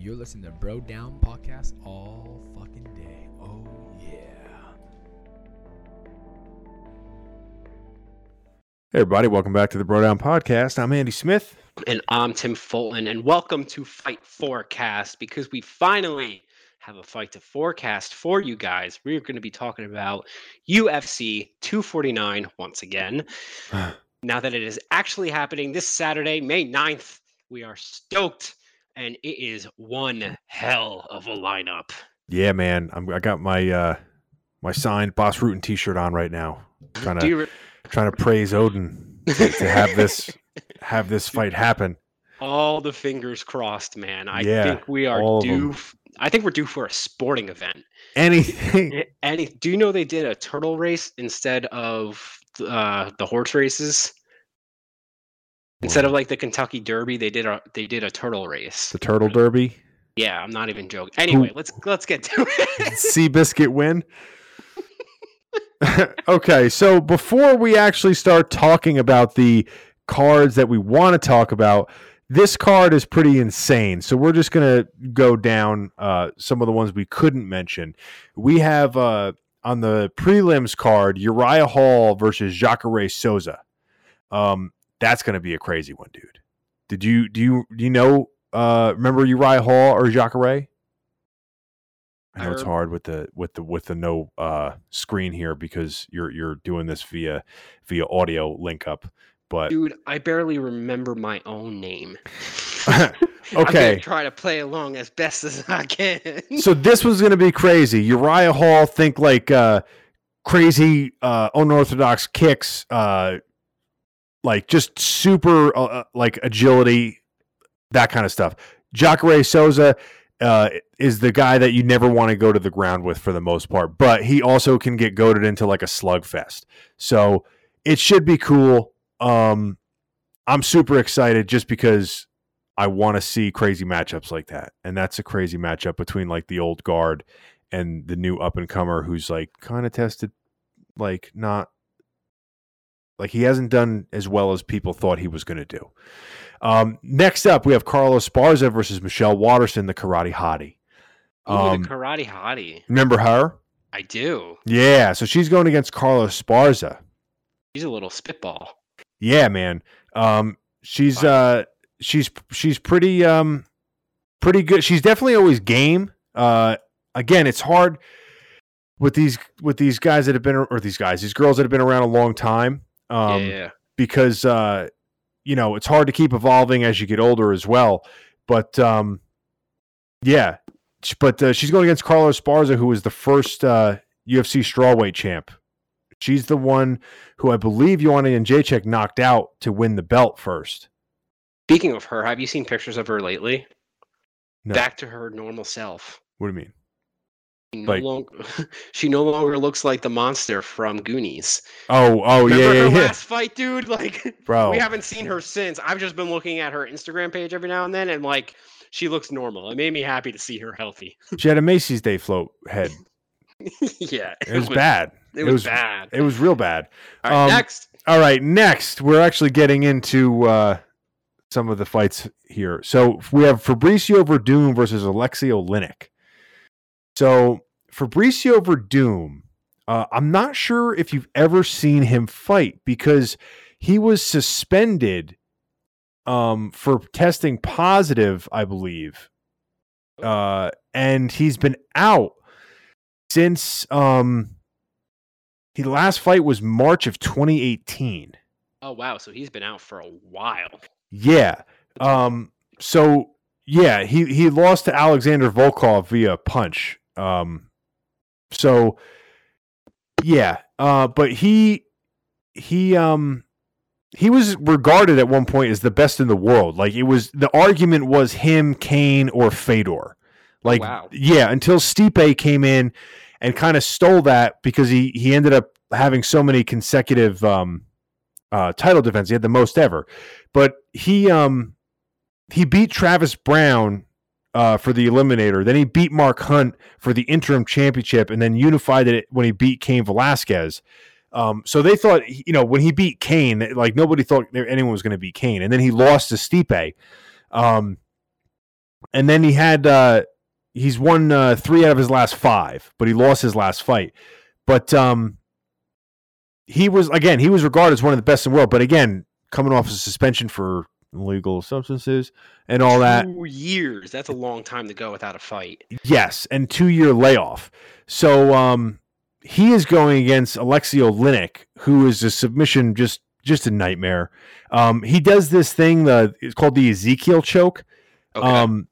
You're listening to Bro Down Podcast all fucking day. Oh, yeah. Hey, everybody, welcome back to the Bro Down Podcast. I'm Andy Smith. And I'm Tim Fulton, and welcome to Fight Forecast because we finally have a fight to forecast for you guys. We're going to be talking about UFC 249 once again. now that it is actually happening this Saturday, May 9th, we are stoked, and it is one hell of a lineup. Yeah, man, I'm, I got my uh, my signed Bas Rutten T-shirt on right now. Trying to re- trying to praise Odin to, to have this have this fight happen. all the fingers crossed, man. I Yeah, think we are due. f- I think we're due for a sporting event. Anything? Any, do you know they did a turtle race instead of uh, the horse races? Instead of like the Kentucky Derby, they did a they did a turtle race. the Turtle Derby. Yeah, I'm not even joking. Anyway, let's let's get to it. Seabiscuit win. okay, so before we actually start talking about the cards that we want to talk about, this card is pretty insane. So we're just gonna go down uh, some of the ones we couldn't mention. We have uh, on the prelims card Uriah Hall versus Jacare Souza. Um, that's gonna be a crazy one, dude. Did you do you do you know uh remember Uriah Hall or Jacare? I know it's hard with the with the with the no uh screen here because you're you're doing this via via audio link up. But Dude, I barely remember my own name. I'm okay. gonna try to play along as best as I can. so this was going to be crazy. Uriah Hall, think like uh, crazy, uh, unorthodox kicks, uh, like just super uh, uh, like agility, that kind of stuff. Jacare Souza uh, is the guy that you never want to go to the ground with for the most part, but he also can get goaded into like a slugfest. So it should be cool. Um, I'm super excited just because I want to see crazy matchups like that. And that's a crazy matchup between like the old guard and the new up and comer who's like kind of tested like not like he hasn't done as well as people thought he was going to do. Um, next up, we have Carla Esparza versus Michelle Waterson, the karate hottie. Ooh, Um, the karate hottie. remember her? I do. Yeah. So she's going against Carla Esparza. She's a little spitball. Yeah, man. Um, she's uh, she's she's pretty um, pretty good. She's definitely always game. Uh, again, it's hard with these with these guys that have been or these guys, these girls that have been around a long time. Um, yeah. because uh, you know it's hard to keep evolving as you get older as well. But um, yeah, but uh, she's going against Carla Esparza, who was the first uh, UFC strawweight champ. She's the one who I believe Joanna Jędrzejczyk knocked out to win the belt first. Speaking of her, have you seen pictures of her lately? No. Back to her normal self. What do you mean? She no, Like- longer, she no longer looks like the monster from Goonies. Oh, oh Remember yeah, her yeah, yeah, last fight, dude? Like, bro. we haven't seen her since. I've just been looking at her Instagram page every now and then, and like, she looks normal. It made me happy to see her healthy. She had a Macy's Day float head. yeah, It was bad. It was, bad. It was real bad. All right, um, next. All right, next we're actually getting into uh, some of the fights here. So we have Fabricio Werdum versus Alexei Oleinik. So Fabricio Werdum, uh, I'm not sure if you've ever seen him fight because he was suspended um, for testing positive, I believe, uh, and he's been out since um, he last fight was March of 2018. Oh wow, so he's been out for a while. Yeah. Um. So yeah, he he lost to Alexander Volkov via punch. Um. So yeah. Uh. But he he um he was regarded at one point as the best in the world. Like it was the argument was him, Cain, or Fedor. Like wow. yeah, until Stipe came in and kind of stole that because he he ended up having so many consecutive um uh title defense. He had the most ever. But he um he beat Travis Browne uh, for the eliminator. Then he beat Mark Hunt for the interim championship, and then unified it when he beat Cain Velasquez. Um, so they thought, you know, when he beat Cain, like nobody thought anyone was going to beat Cain, and then he lost to Stipe. Um, and then he had uh, he's won uh, three out of his last five, but he lost his last fight. But um, he was again he was regarded as one of the best in the world. But again, coming off a suspension for illegal substances and all that. Two years. That's a long time to go without a fight. Yes, and two year layoff. So um, he is going against Alexei Oleinik, who is a submission just just a nightmare. Um, he does this thing the it's called the Ezekiel choke. Okay. Um,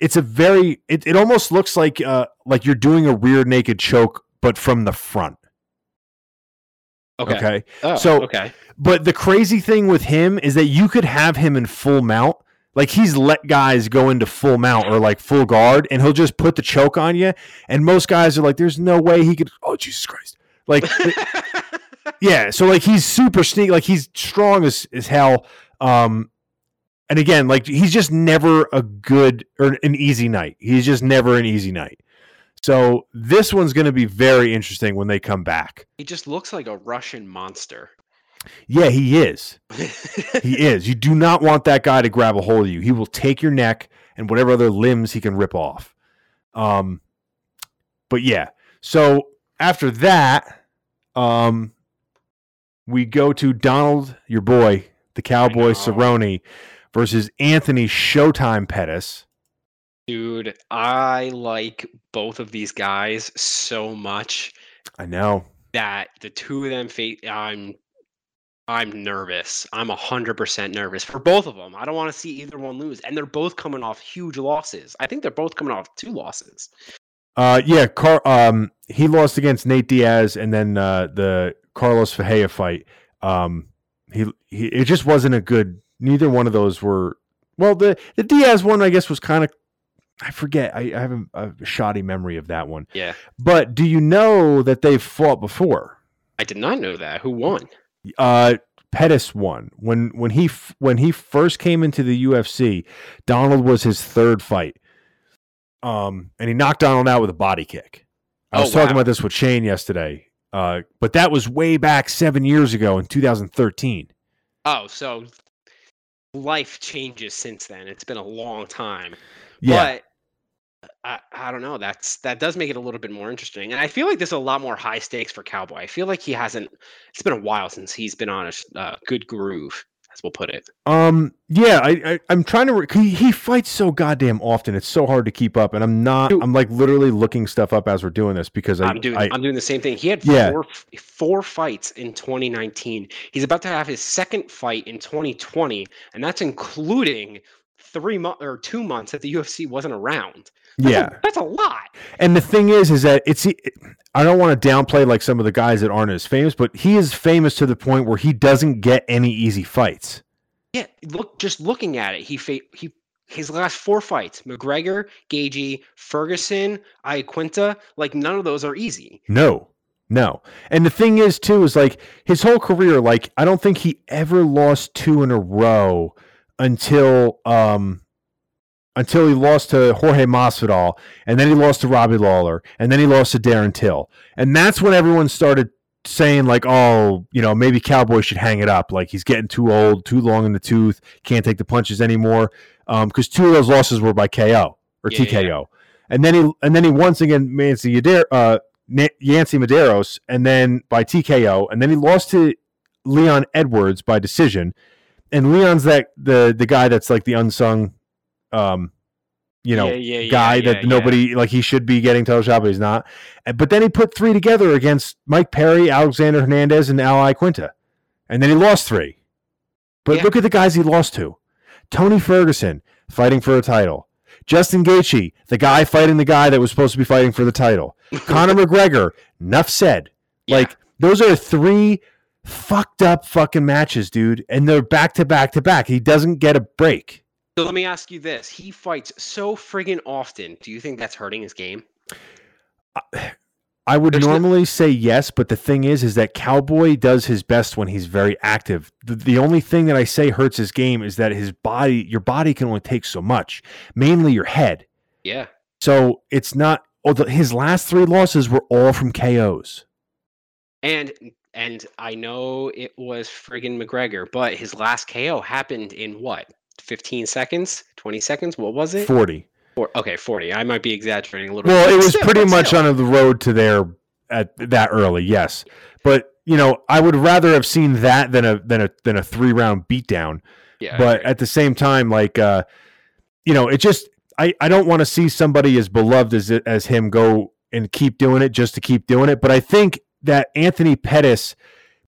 it's a very it, it almost looks like uh like you're doing a rear naked choke, but from the front. Okay. okay? Oh, so- okay. But the crazy thing with him is that you could have him in full mount. Like he's let guys go into full mount or like full guard, and he'll just put the choke on you. And most guys are like, "There's no way he could." Oh Jesus Christ! Like, yeah. So like he's super sneaky. Like he's strong as as hell. Um, and again, like he's just never a good or an easy night. He's just never an easy night. So this one's going to be very interesting when they come back. he just looks like a Russian monster. Yeah, he is. He is. You do not want that guy to grab a hold of you. He will take your neck and whatever other limbs he can rip off. Um, but yeah. So after that, um, we go to Donald, your boy, the Cowboy. Cerrone, versus Anthony Showtime Pettis. Dude, I like both of these guys so much I know. that the two of them face I'm I'm nervous. I'm 100% nervous for both of them. I don't want to see either one lose and they're both coming off huge losses. I think they're both coming off two losses. Uh, yeah, Car- um, he lost against Nate Diaz, and then uh, the Carlos Ferreira fight. Um, he, he it just wasn't a good. Neither one of those were. Well, the the Diaz one, I guess, was kind of. I forget. I, I have a, a shoddy memory of that one. Yeah. But do you know that they've fought before? I did not know that. Who won? Uh, Pettis won when when he when he first came into the UFC. Donald was his third fight. Um, and he knocked Donald out with a body kick. I Oh, was talking wow. about this with Shane yesterday. Uh, but that was way back seven years ago in 2013. Oh, so life changes since then. It's been a long time. Yeah, But I, I don't know. That's that does make it a little bit more interesting. And I feel like there's a lot more high stakes for Cowboy. I feel like he hasn't it's been a while since he's been on a uh, good groove, as we'll put it. um, yeah. I, I I'm trying to. Re- he, he fights so goddamn often. It's so hard to keep up. And I'm not. I'm like literally looking stuff up as we're doing this because I, I'm doing I I'm doing the same thing. He had Yeah. four four fights in 2019. He's about to have his second fight in 2020, and that's including three months or two months that the UFC wasn't around. That's yeah. a, that's a lot. And the thing is, is that it's. I don't want to downplay like some of the guys that aren't as famous, but he is famous to the point where he doesn't get any easy fights. Yeah, look, just looking at it, he fa- he his last four fights: McGregor, Gaethje, Ferguson, Iaquinta. Like none of those are easy. No, no. And the thing is, too, is like his whole career. Like I don't think he ever lost two in a row until um until he lost to Jorge Masvidal, and then he lost to Robbie Lawler, and then he lost to Darren Till, and that's when everyone started saying like, oh, you know, maybe Cowboy should hang it up. Like he's getting too old, too long in the tooth, can't take the punches anymore. Um, because two of those losses were by KO or Yeah, yeah, TKO, and then he and then he once again Nancy uh, Yancey Medeiros, and then by TKO, and then he lost to Leon Edwards by decision. And Leon's that the the guy that's like the unsung, um, you know, Yeah, yeah, guy yeah, that nobody like he should be getting title shot, but he's not. But then he put three together against Mike Perry, Alexander Hernandez, and Al Iaquinta, and then he lost three. But look at the guys he lost to: Tony Ferguson fighting for a title, Justin Gaethje, the guy fighting the guy that was supposed to be fighting for the title, Conor McGregor. Enough said. Like those are three fucked up fucking matches, dude, and they're back to back to back. He doesn't get a break. So let me ask you this: He fights so friggin' often. Do you think that's hurting his game? I would There's no- normally say yes, but the thing is, is that Cowboy does his best when he's very active. The, the only thing that I say hurts his game is that his body, your body can only take so much, mainly your head. Yeah. So it's not. Oh, Although his last three losses were all from KOs. And and I know it was friggin' McGregor, but his last KO happened in what 15 seconds, 20 seconds. What was it? Forty. Four, okay, 40. I might be exaggerating a little. Well, bit, it was still, pretty much still. on the road to there at that early, yes. But you know, I would rather have seen that than a than a than a three round beatdown. Yeah, but at the same time, like uh, you know, it just I I don't want to see somebody as beloved as as him go and keep doing it just to keep doing it. But I think that Anthony Pettis,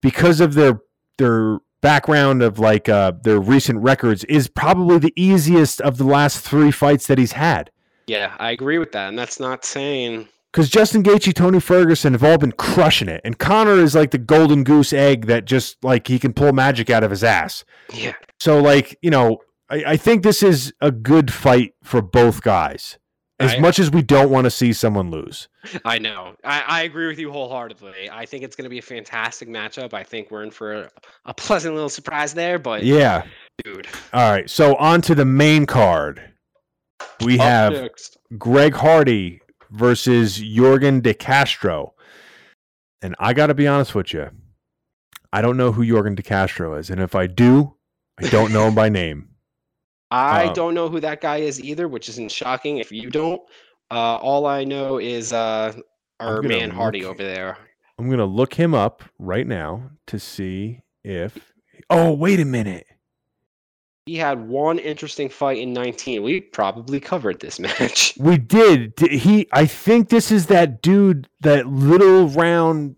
because of their their background of like uh, their recent records, is probably the easiest of the last three fights that he's had. yeah, I agree with that, and that's not saying. Because Justin Gaethje, Tony Ferguson have all been crushing it, and Conor is like the golden goose egg that just like he can pull magic out of his ass. Yeah, So like you know, I, I think this is a good fight for both guys. As I- much as we don't want to see someone lose, I know. I, I agree with you wholeheartedly. I think it's going to be a fantastic matchup. I think we're in for a, a pleasant little surprise there, but yeah. dude, All right, so on to the main card. We up have next. Greg Hardy versus Jorgen De Castro. And I got to be honest with you. I don't know who Jorgen De Castro is. And if I do, I don't know him by name. I Um, don't know who that guy is either, which isn't shocking if you don't. Uh, all I know is uh, our man Hardy over there. I'm going to look him up right now to see if. Oh, wait a minute. He had one interesting fight in 19. We probably covered this match. We did. He I think this is that dude, that little round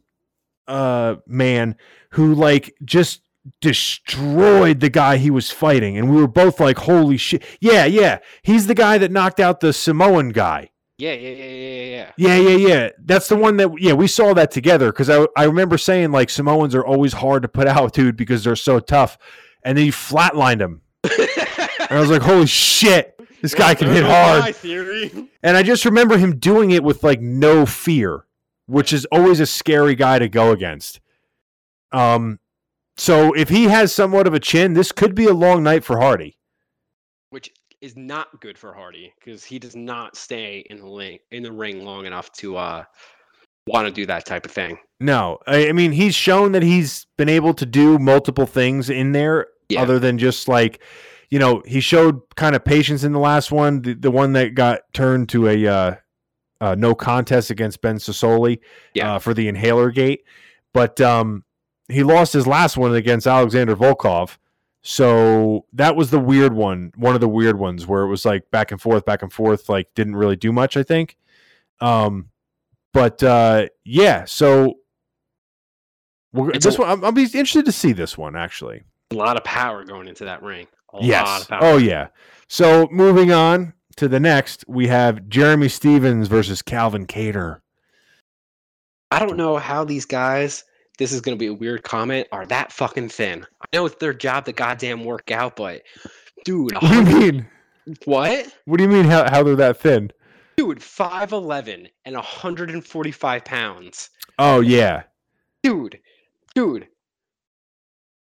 uh man who like just destroyed the guy he was fighting and we were both like holy shit. Yeah, yeah. He's the guy that knocked out the Samoan guy. Yeah, yeah, yeah, yeah, yeah. Yeah, yeah, yeah. That's the one that yeah, we saw that together cuz I I remember saying like Samoans are always hard to put out, dude, because they're so tough. And then he flatlined him. And I was like, "Holy shit. This guy can hit hard." My theory. And I just remember him doing it with like no fear, which is always a scary guy to go against. Um, so if he has somewhat of a chin, this could be a long night for Hardy. Which is not good for Hardy because he does not stay in the ring in the ring long enough to uh want to do that type of thing. No, I, I mean he's shown that he's been able to do multiple things in there, Yeah. other than just like, you know, he showed kind of patience in the last one, the, the one that got turned to a uh, uh, no contest against Ben Sosoli Yeah. uh, for the inhaler gate, but um, he lost his last one against Alexander Volkov. So that was the weird one, one of the weird ones where it was like back and forth, back and forth, like didn't really do much, I think. Um, but uh, yeah, so we're, this a- one, I'm, I'll be interested to see this one actually. A lot of power going into that ring. A lot yes. of power. Oh yeah. So moving on to the next, we have Jeremy Stephens versus Calvin Kattar. I don't know how these guys, this is going to be a weird comment, are that fucking thin. I know it's their job to goddamn work out, but dude, What do you mean? what? What do you mean how, how they're that thin? Dude, 5'11 and 145 pounds. Oh yeah. Dude, dude.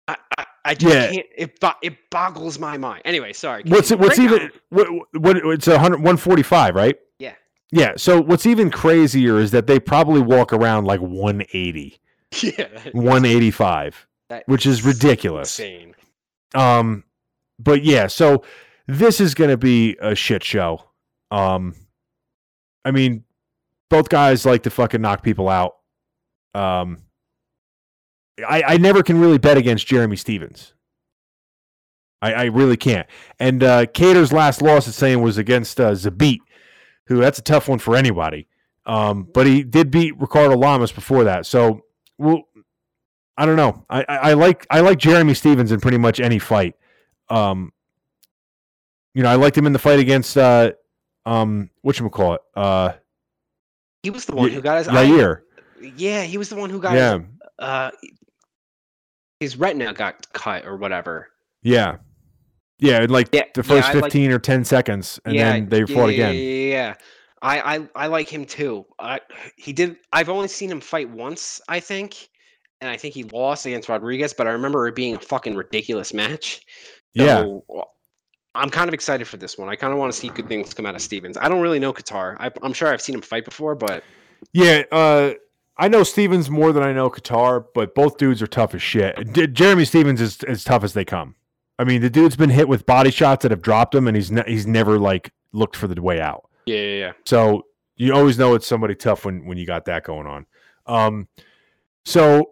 I, I, I just Yeah. can't, it, bo- it boggles my mind. Anyway, sorry. What's it? What's even? What? What? It's a hundred one forty five, right? Yeah. Yeah. So what's even crazier is that they probably walk around like 180, Yeah. 185, that which is ridiculous. Insane. Um, but yeah. So this is going to be a shit show. Um, I mean, both guys like to fucking knock people out. Um, I I never can really bet against Jeremy Stephens. I, I really can't. And uh, Kattar's last loss, it's saying, was against uh, Zabit, who that's a tough one for anybody. Um, but he did beat Ricardo Lamas before that. So, well, I don't know. I, I, I like I like Jeremy Stephens in pretty much any fight. Um, you know, I liked him in the fight against uh, um, what you call it, uh, He was the one Y- who got his eye- Yeah, he was the one who got Yeah, his, uh, his retina got cut or whatever. yeah, yeah. In like Yeah, the yeah, first like- fifteen or ten seconds, and yeah, then they fought again. Yeah, yeah. I, I I like him too. I, he did. I've only seen him fight once, I think, and I think he lost against Rodriguez. But I remember it being a fucking ridiculous match. Yeah. I'm kind of excited for this one. I kind of want to see good things come out of Stephens. I don't really know Kattar. I, I'm sure I've seen him fight before, but Yeah, uh, I know Stephens more than I know Kattar, but both dudes are tough as shit. D- Jeremy Stephens is as tough as they come. I mean, the dude's been hit with body shots that have dropped him, and he's ne- he's never like looked for the way out. Yeah, yeah, yeah. So you always know it's somebody tough when when you got that going on. Um, so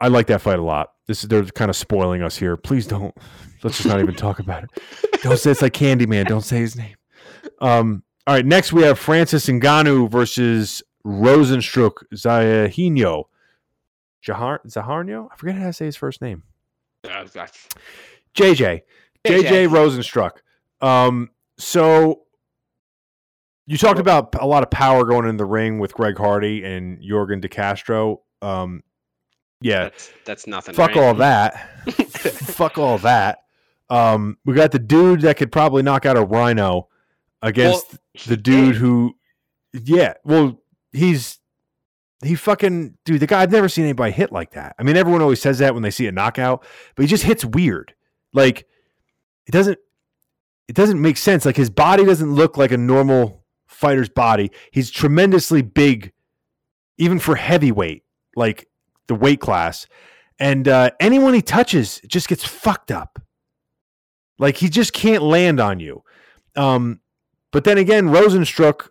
I like that fight a lot. This is they're kind of spoiling us here. Please don't. Let's just not even talk about it. Don't say it's like Candyman. Don't say his name. Um. All right. Next we have Francis Ngannou versus Rozenstruik Jairzinho. Jahar Zaharnio? I forget how to say his first name. Uh, that's- JJ. JJ Rozenstruik. Um, so you talked about a lot of power going in the ring with Greg Hardy and Jorgen De Castro. Um, yeah, That's that's nothing. fuck right? all that. fuck all that. Um, we got the dude that could probably knock out a rhino against He the dude who, yeah, well, he's he fucking dude. The guy I've never seen anybody hit like that. I mean, everyone always says that when they see a knockout, but he just hits weird. Like it doesn't it doesn't make sense. Like his body doesn't look like a normal fighter's body. He's tremendously big, even for heavyweight, like the weight class. And uh, anyone he touches just gets fucked up. Like he just can't land on you. Um, but then again, Rozenstruik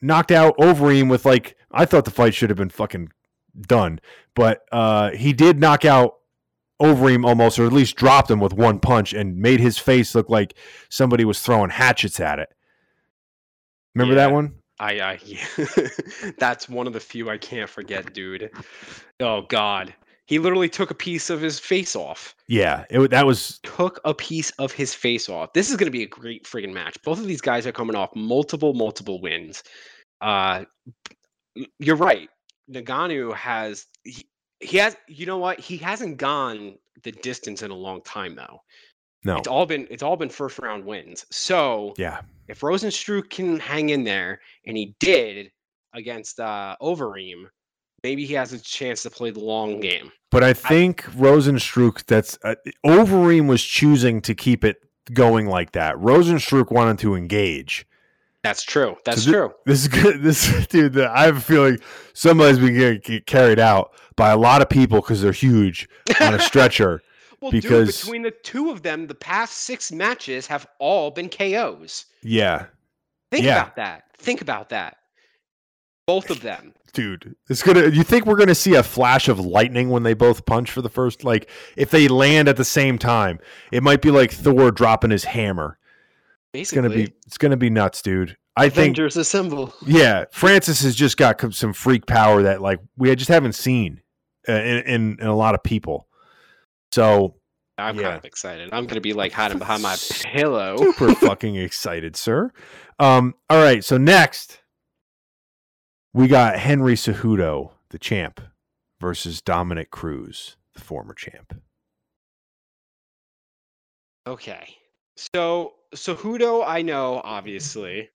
knocked out Overeem with like I thought the fight should have been fucking done, but uh, he did knock out Overeem almost, or at least dropped him with one punch and made his face look like somebody was throwing hatchets at it. Remember that one? I, I yeah. that's one of the few I can't forget, dude. Oh God, he literally took a piece of his face off. Yeah, it, that was Took a piece of his face off. This is going to be a great friggin' match. Both of these guys are coming off multiple, multiple wins. Uh, you're right. Ngannou has he, he has. You know what? He hasn't gone the distance in a long time though. No, It's all been it's all been first round wins. So yeah, if Rozenstruik can hang in there, and he did against uh, Overeem, maybe he has a chance to play the long game. but I think Rozenstruik. That's uh, Overeem was choosing to keep it going like that. Rozenstruik wanted to engage. That's true. That's thi- true. This is good. This dude, I have a feeling somebody's been getting get carried out by a lot of people because they're huge on a stretcher. Well, because- dude, between the two of them, the past six matches have all been KOs. yeah, Think Yeah. about that. Think about that. Both of them. dude, it's gonna. You think we're gonna see a flash of lightning when they both punch for the first? Like, if they land at the same time, it might be like Thor dropping his hammer. It's gonna be. It's gonna be nuts, dude. I think. Avengers assemble. Yeah, Francis has just got some freak power that like we just haven't seen uh, in, in in a lot of people. So I'm Yeah. kind of excited. I'm gonna be like hiding behind my pillow. super fucking excited, sir. Um, all right, so next we got Henry Cejudo, the champ, versus Dominick Cruz, the former champ. Okay. So Cejudo, I know, obviously.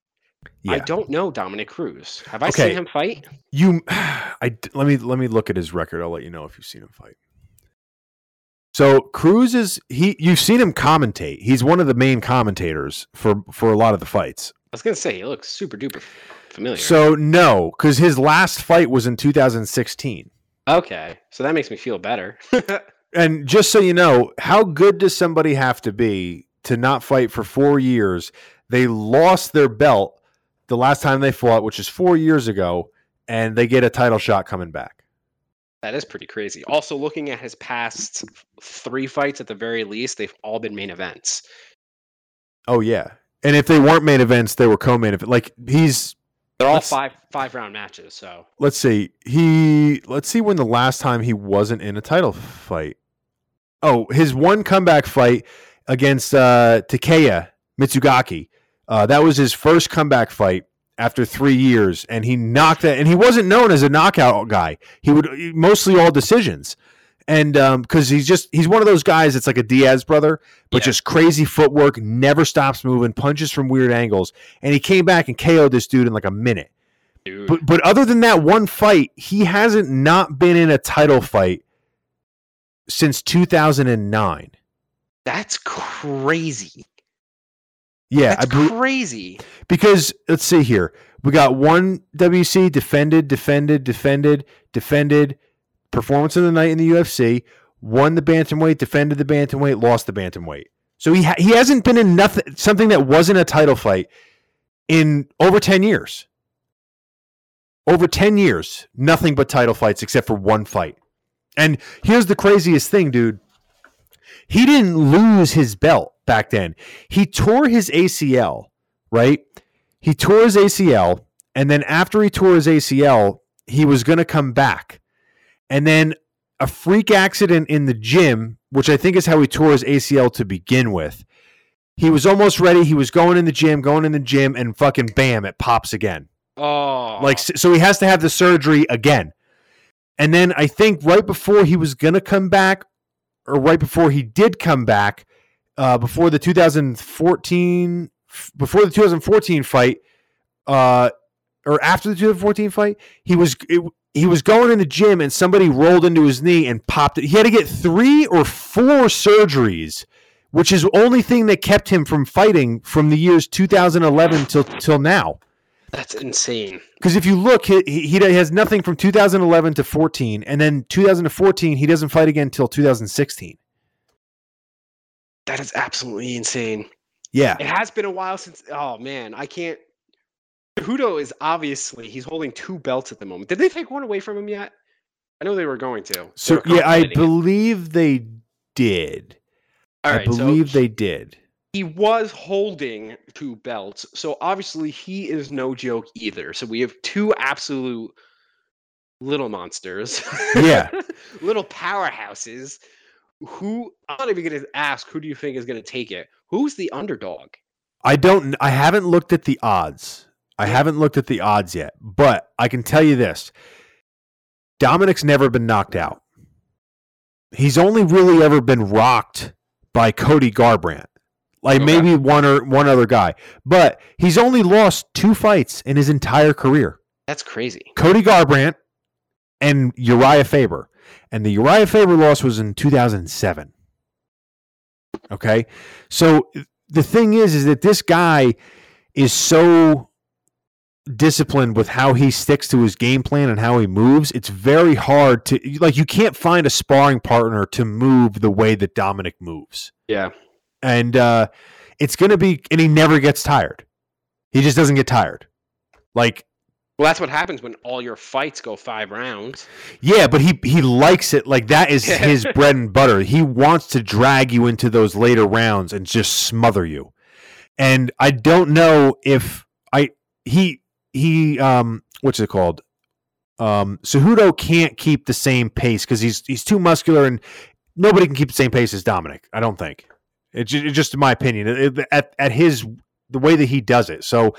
Yeah. I don't know Dominick Cruz. Have I Okay. seen him fight? you. I let me let me look at his record. I'll let you know if you've seen him fight. So Cruz is he. You've seen him commentate. He's one of the main commentators for for a lot of the fights. I was gonna say he looks super duper familiar. So no, because his last fight was in 2016. okay, so that makes me feel better. And just so you know, how good does somebody have to be to not fight for four years? They lost their belt the last time they fought, which is four years ago, and they get a title shot coming back. That is pretty crazy. Also, looking at his past three fights, at the very least, they've all been main events. Oh yeah, and if they weren't main events, they were co-main event. Like he's They're all five five round matches. So let's see, he let's see when the last time he wasn't in a title fight. Oh, his one comeback fight against uh, Takeya Mizugaki. Uh, that was his first comeback fight after three years, and he knocked that. And he wasn't known as a knockout guy. He would mostly all decisions, and um, because he's just he's one of those guys that's like a Diaz brother, but Yeah. just crazy footwork, never stops moving, punches from weird angles, and he came back and KO'd this dude in like a minute. dude, But but other than that one fight, he hasn't not been in a title fight since 2009. that's crazy. Yeah, That's I crazy. because let's see here. We got one WEC defended, defended, defended, defended. Performance of the night in the UFC. Won the bantamweight, defended the bantamweight, lost the bantamweight. So he ha- he hasn't been in nothing something that wasn't a title fight in over 10 years. Over 10 years, nothing but title fights except for one fight. And here's the craziest thing, dude. He didn't lose his belt back then. He tore his ACL, right? He tore his ACL, and then after he tore his ACL, he was going to come back. And then a freak accident in the gym, which I think is how he tore his ACL to begin with. He was almost ready. He was going in the gym, going in the gym, and fucking bam, it pops again. Oh, Like so he has to have the surgery again. And then I think right before he was gonna come back, or right before he did come back, uh, before the 2014 before the 2014 fight, uh, or after the 2014 fight, he was it, he was going in the gym and somebody rolled into his knee and popped it. He had to get three or four surgeries, which is the only thing that kept him from fighting from the years 2011 till till now. That's insane. Because if you look, he, he he has nothing from 2011 to 14, and then 2014 he doesn't fight again until 2016. That is absolutely insane. Yeah, It has been a while since. Oh man, I can't. Hudo is obviously he's holding two belts at the moment. Did they take one away from him yet? I know they were going to. So yeah, I contemplating it. believe they did. All I right, so believe they did. He was holding two belts, so obviously he is no joke either. So we have two absolute little monsters. Yeah. little powerhouses. Who I'm not even gonna ask who do you think is gonna take it? Who's the underdog? I don't. I haven't looked at the odds. I haven't looked at the odds yet, but I can tell you this: Dominick's never been knocked out. He's only really ever been rocked by Cody Garbrandt, like Okay. maybe one or one other guy. But he's only lost two fights in his entire career: That's crazy. Cody Garbrandt and Urijah Faber. And the Urijah Faber loss was in 2007. Okay, so the thing is, is that this guy is so disciplined with how he sticks to his game plan and how he moves. It's very hard to like. You can't find a sparring partner to move the way that Dominick moves, Yeah. And uh, it's going to be. And he never gets tired. He just doesn't get tired. Like Well, that's what happens when all your fights go five rounds. Yeah, but he he likes it like that is his bread and butter. He wants to drag you into those later rounds and just smother you. And I don't know if I he he um what's it called? Um Cejudo can't keep the same pace cuz he's he's too muscular and nobody can keep the same pace as Dominick. I don't think. It's ju- just in my opinion It- at at his the way that he does it. So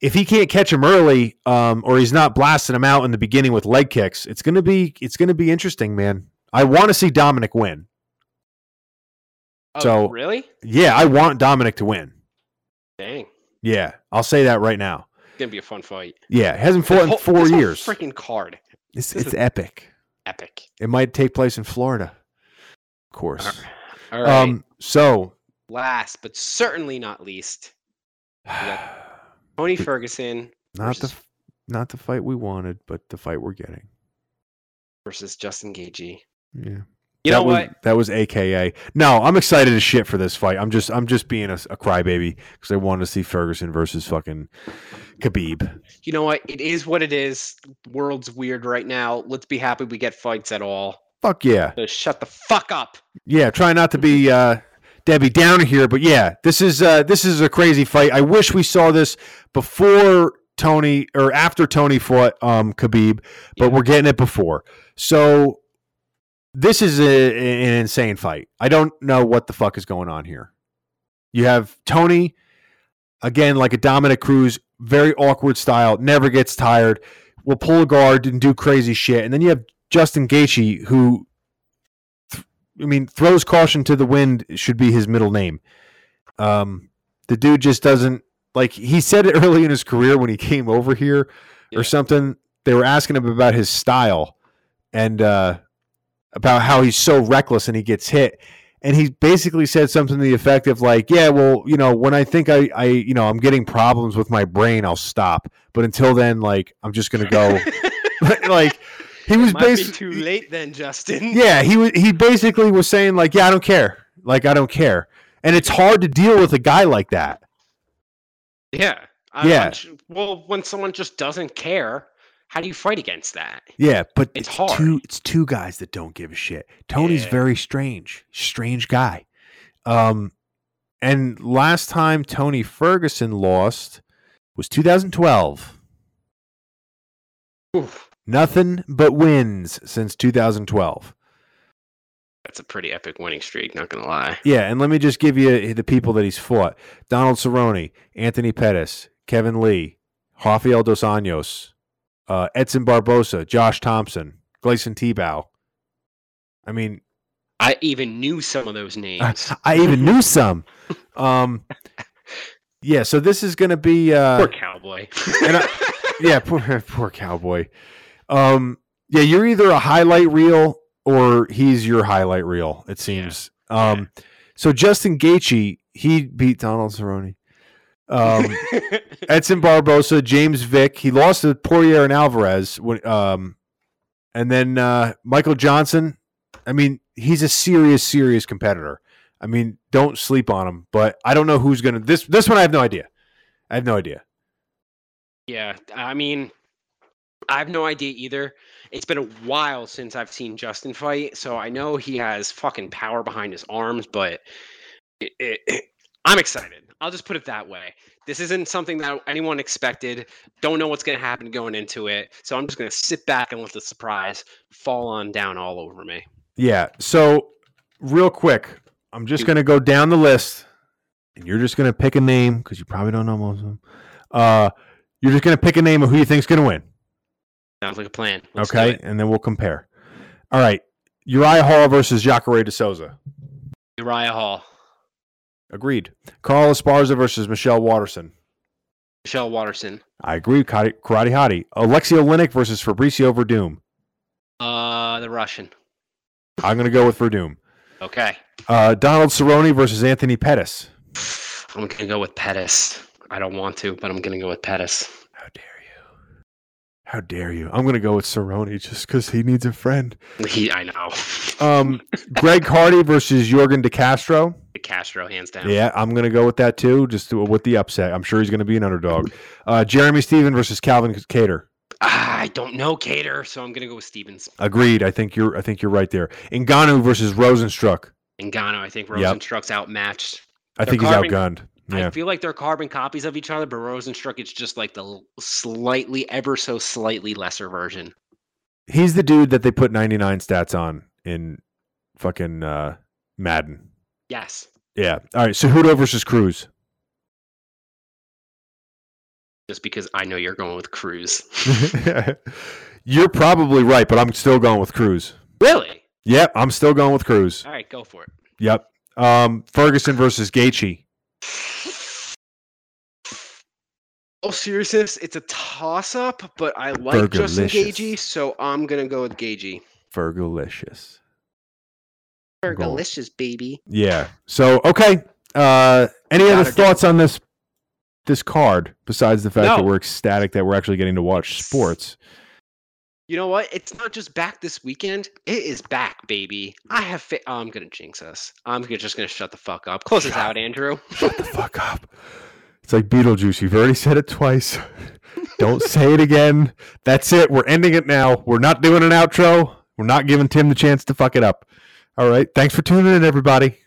if he can't catch him early, um, or he's not blasting him out in the beginning with leg kicks, it's gonna be it's gonna be interesting, man. I want to see Dominick win. Oh, So- really? Yeah, I want Dominick to win. Dang. Yeah, I'll say that right now. It's gonna be a fun fight. Yeah, hasn't fought in four this whole years. Freaking card. It's this it's epic. Epic. It might take place in Florida, of course. All right. Um, so Last but certainly not least, Tony Ferguson not the not the fight we wanted, but the fight we're getting. versus Justin Gaethje. Yeah. You that know was, what? That was AKA. No, I'm excited as shit for this fight. I'm just I'm just being a, a crybaby because I wanted to see Ferguson versus fucking Khabib. You know what? It is what it is. World's weird right now. Let's be happy we get fights at all. Fuck yeah, Just shut the fuck up. yeah. Try not to be uh, Debbie Downer here, but yeah, this is uh, this is a crazy fight. I wish we saw this before Tony or after Tony fought um, Khabib, but Yeah. we're getting it before. So this is a, an insane fight. I don't know what the fuck is going on here. You have Tony again, like a Dominick Cruz, very awkward style, never gets tired, will pull a guard and do crazy shit, and then you have Justin Gaethje, who, th- I mean, throws caution to the wind should be his middle name. Um, the dude just doesn't like. He said it early in his career when he came over here Yeah. or something. They were asking him about his style and uh, about how he's so reckless and he gets hit. And he basically said something to the effect of like, "Yeah, well, you know, when I think I, I, you know, I'm getting problems with my brain, I'll stop. But until then, like, I'm just gonna go." like, he was basically too late then, Justin. yeah, he was he basically was saying like, yeah, I don't care. Like I don't care. and it's hard to deal with a guy like that. Yeah. I- Yeah. I'm well, when someone just doesn't care, how do you fight against that? Yeah, but It's it's, hard. two it's two guys that don't give a shit. Tony's Yeah. very strange, strange guy. Um and last time Tony Ferguson lost was 2012. Oof, Nothing but wins since 2012. that's a pretty epic winning streak. Not gonna lie. Yeah, and let me just give you the people that he's fought: Donald Cerrone, Anthony Pettis, Kevin Lee, Rafael dos Anjos, uh, Edson Barboza, Josh Thomson, Gleison Tibau. I mean, I even knew some of those names. I even knew some. Um, yeah, so this is going to be uh, Poor cowboy. and I- yeah, poor, poor cowboy. Um, yeah, you're either a highlight reel or he's your highlight reel. It seems. Um, so Justin Gaethje he beat Donald Cerrone. Um, Edson Barboza, James Vick. He lost to Poirier and Alvarez. When, um, and then uh, Michael Johnson. I mean, he's a serious, serious competitor. I mean, don't sleep on him. But I don't know who's gonna this. This one, I have no idea. I have no idea. Yeah, I mean, I have no idea either. It's been a while since I've seen Justin fight, so I know he has fucking power behind his arms, but it, it, I'm excited. I'll just put it that way. This isn't something that anyone expected. Don't know what's going to happen going into it, so I'm just going to sit back and let the surprise fall on down all over me. Yeah. So, real quick, I'm just going to go down the list, and you're just going to pick a name because you probably don't know most of them. Uh, you're just going to pick a name of who you think's going to win. Sounds like a plan. Let's okay, and then we'll compare. All right, Uriah Hall versus Jacare de Souza. Uriah Hall, Agreed. Carla Esparza versus Michelle Waterson. Michelle Waterson, I agree. Karate, karate Hottie. Alexei Oleinik versus Fabricio Werdum. uh, the Russian. I'm going to go with Werdum. Okay, Uh, Donald Cerrone versus Anthony Pettis. I'm going to go with Pettis. I don't want to, but I'm going to go with Pettis. How dare you? How dare you? I'm going to go with Cerrone just because he needs a friend. He, I know. Um, Greg Hardy versus Jorgen De Castro. De Castro, hands down. Yeah, I'm going to go with that too, just to- with the upset. I'm sure he's going to be an underdog. Uh, Jeremy Stephen versus Calvin Kattar. Ah, I don't know Kattar, so I'm gonna go with Stephens. Agreed. I think you're. I think you're right there. Ngannou versus Rozenstruik. Ngannou, I think Yep. Rozenstruik's outmatched. I They're think he's outgunned. I Yeah. feel like they're carbon copies of each other, but Rozenstruik it's just like the slightly, ever so slightly lesser version. He's the dude that they put 99 stats on in fucking uh, Madden. Yes. Yeah. All right. Cejudo versus Cruz. Just because I know you're going with Cruz. you're probably right, but I'm still going with Cruz. really? Yep, I'm still going with Cruz. All right, go for it. Yep. Um, Ferguson versus Gaethje. Oh, seriousness, it's a toss up, but I like Justin Fergalicious. Gaethje, so I'm gonna go with Gaethje. Fergalicious. I'm going- Fergalicious, baby. Yeah. So okay. Uh, any other Gotta do- thoughts on this this card besides the fact that we're ecstatic that we're actually getting to watch sports? You know what? It's not just back this weekend. It is back, baby. I have. Fa- oh, I'm gonna jinx us. I'm just gonna shut the fuck up. Close this out, Andrew. Shut the fuck up. It's like Beetlejuice. You've already said it twice. Don't say it again. That's it. We're ending it now. We're not doing an outro. We're not giving Tim the chance to fuck it up. All right. Thanks for tuning in, everybody.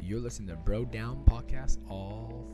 You're listening to Bro Down Podcast all.